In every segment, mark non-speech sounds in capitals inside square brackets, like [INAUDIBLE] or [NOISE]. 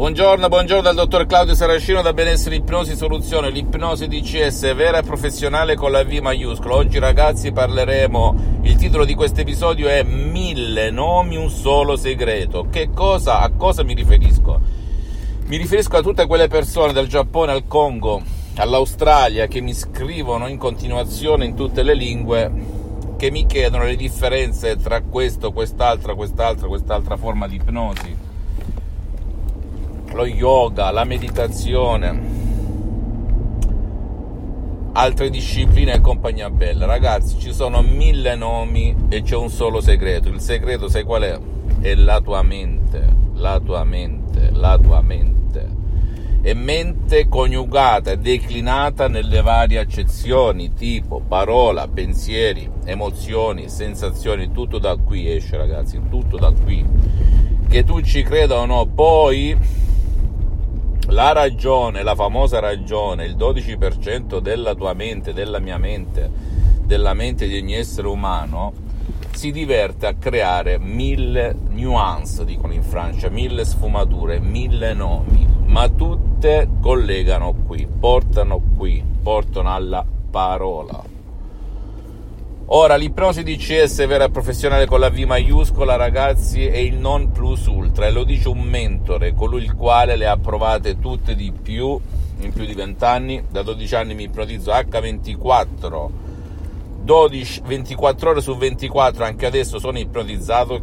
Buongiorno, buongiorno dal dottor Claudio Saracino da Benessere Ipnosi Soluzione, l'ipnosi DCS vera e professionale con la V maiuscola. Oggi ragazzi parleremo, il titolo di questo episodio è Mille nomi, un solo segreto. Che cosa, a cosa mi riferisco? Mi riferisco a tutte quelle persone dal Giappone al Congo, all'Australia che mi scrivono in continuazione in tutte le lingue che mi chiedono le differenze tra questo, quest'altra, quest'altra, quest'altra forma di ipnosi lo yoga, la meditazione, altre discipline e compagnia bella. Ragazzi, ci sono mille nomi e c'è un solo segreto. Il segreto, sai qual è? È la tua mente, la tua mente, la tua mente. E mente coniugata e declinata nelle varie accezioni, tipo parola, pensieri, emozioni, sensazioni, tutto da qui esce, ragazzi, tutto da qui. Che tu ci creda o no, poi la ragione, la famosa ragione, il 12% della tua mente, della mia mente, della mente di ogni essere umano, si diverte a creare mille nuance, dicono in Francia, mille sfumature, mille nomi, ma tutte collegano qui, portano qui, portano alla parola. Ora, l'ipnosi DCS vera e professionale con la V maiuscola, ragazzi, è il non plus ultra e lo dice un mentore, colui il quale le ha provate tutte di più in più di 20 anni. Da 12 anni mi ipnotizzo H24, 12, 24 ore su 24, anche adesso sono ipnotizzato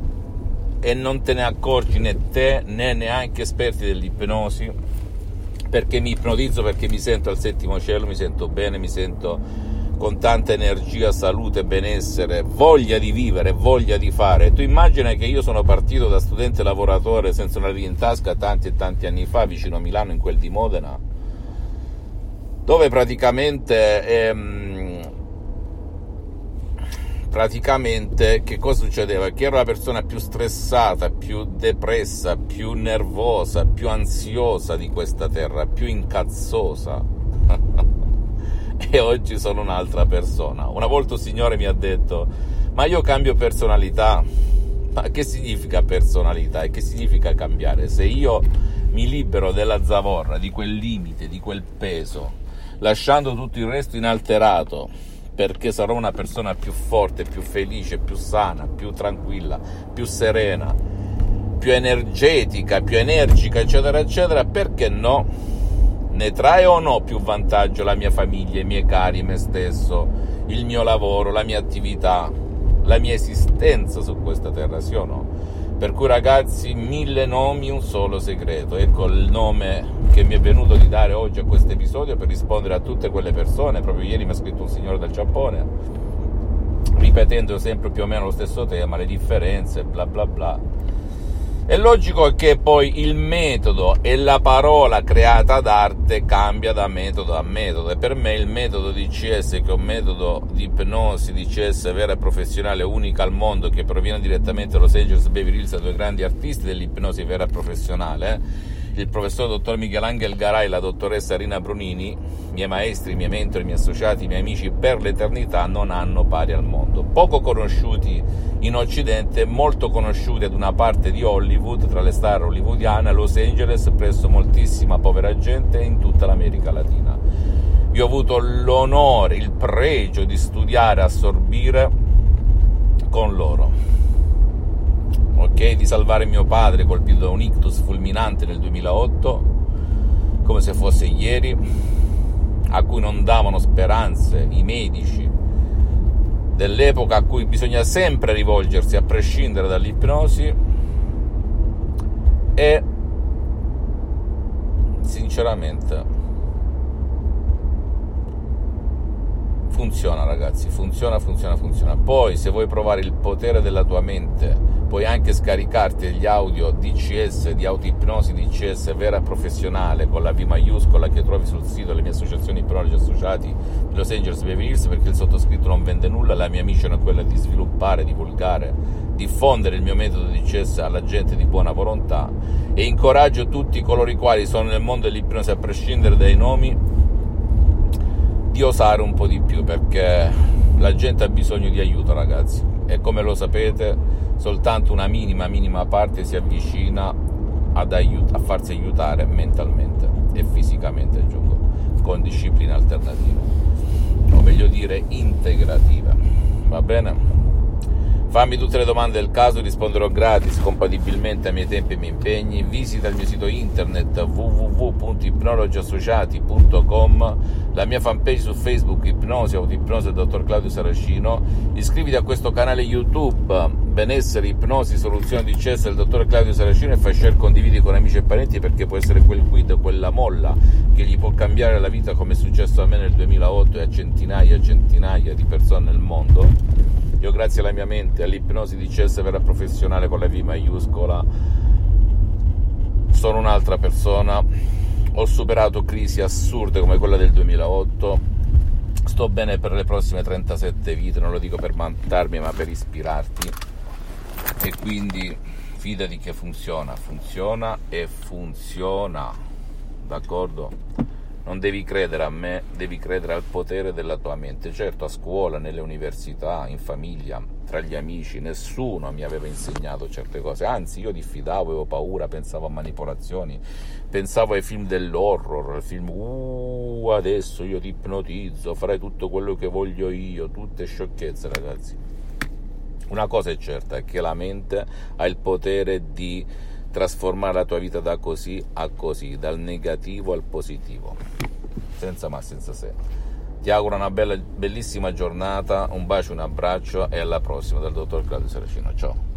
e non te ne accorgi né te né neanche esperti dell'ipnosi perché mi ipnotizzo, perché mi sento al settimo cielo, mi sento bene, mi sento con tanta energia, salute, benessere, voglia di vivere, voglia di fare. Tu immagina che io sono partito da studente lavoratore senza una lira in tasca tanti e tanti anni fa, vicino a Milano, in quel di Modena, dove praticamente... Ehm, praticamente che cosa succedeva? Che ero la persona più stressata, più depressa, più nervosa, più ansiosa di questa terra, più incazzosa. [LAUGHS] e oggi sono un'altra persona. Una volta un signore mi ha detto, ma io cambio personalità. Ma che significa personalità e che significa cambiare? Se io mi libero della zavorra, di quel limite, di quel peso, lasciando tutto il resto inalterato, perché sarò una persona più forte, più felice, più sana, più tranquilla, più serena, più energetica, più energica, eccetera, eccetera, perché no? Ne trae o no più vantaggio la mia famiglia, i miei cari, me stesso, il mio lavoro, la mia attività, la mia esistenza su questa terra, sì o no? Per cui ragazzi, mille nomi, un solo segreto. Ecco il nome che mi è venuto di dare oggi a questo episodio per rispondere a tutte quelle persone. Proprio ieri mi ha scritto un signore del Giappone, ripetendo sempre più o meno lo stesso tema, le differenze, bla bla bla è logico che poi il metodo e la parola creata d'arte cambia da metodo a metodo. E per me il metodo di CS, che è un metodo di ipnosi di CS vera e professionale unica al mondo che proviene direttamente da Los Angeles Beverly Hills due grandi artisti dell'ipnosi vera e professionale, il professor dottor Michelangelo Garai e la dottoressa Rina Brunini, miei maestri, miei mentori, miei associati, miei amici per l'eternità, non hanno pari al mondo. Poco conosciuti in Occidente, molto conosciuti ad una parte di Hollywood, tra le star hollywoodiane, a Los Angeles, presso moltissima povera gente in tutta l'America Latina. Io ho avuto l'onore, il pregio di studiare, assorbire con loro ok, di salvare mio padre colpito da un ictus fulminante nel 2008, come se fosse ieri, a cui non davano speranze i medici dell'epoca a cui bisogna sempre rivolgersi a prescindere dall'ipnosi e sinceramente funziona ragazzi, funziona, funziona, funziona. Poi se vuoi provare il potere della tua mente, puoi anche scaricarti gli audio DCS di autoipnosi DCS vera e professionale con la V maiuscola che trovi sul sito delle mie associazioni ipnologi associati di Los Angeles Beverly Hills perché il sottoscritto non vende nulla, la mia mission è quella di sviluppare, divulgare, diffondere il mio metodo DCS alla gente di buona volontà e incoraggio tutti coloro i quali sono nel mondo dell'ipnosi a prescindere dai nomi di osare un po' di più perché la gente ha bisogno di aiuto ragazzi. E come lo sapete soltanto una minima minima parte si avvicina aiut- a farsi aiutare mentalmente e fisicamente aggiungo con discipline alternative o meglio dire integrative va bene? Fammi tutte le domande del caso, risponderò gratis, compatibilmente ai miei tempi e miei impegni. Visita il mio sito internet www.ipnologiassociati.com, la mia fanpage su Facebook Ipnosi, Autoipnosi dottor Claudio Saracino. Iscriviti a questo canale YouTube Benessere, Ipnosi, Soluzione di CES del dottor Claudio Saracino e fai share, condividi con amici e parenti perché può essere quel quid, quella molla che gli può cambiare la vita come è successo a me nel 2008 e a centinaia e centinaia di persone nel mondo io grazie alla mia mente, all'ipnosi di CS vera professionale con la V maiuscola, sono un'altra persona, ho superato crisi assurde come quella del 2008, sto bene per le prossime 37 vite, non lo dico per vantarmi ma per ispirarti. E quindi fidati che funziona, funziona e funziona, d'accordo? Non devi credere a me, devi credere al potere della tua mente. Certo, a scuola, nelle università, in famiglia, tra gli amici, nessuno mi aveva insegnato certe cose. Anzi, io diffidavo, avevo paura, pensavo a manipolazioni, pensavo ai film dell'horror, al film uh, adesso io ti ipnotizzo, farai tutto quello che voglio io, tutte sciocchezze, ragazzi. Una cosa è certa, è che la mente ha il potere di trasformare la tua vita da così a così, dal negativo al positivo, senza ma, senza se. Ti auguro una bella, bellissima giornata, un bacio, un abbraccio e alla prossima dal dottor Claudio Saracino. Ciao.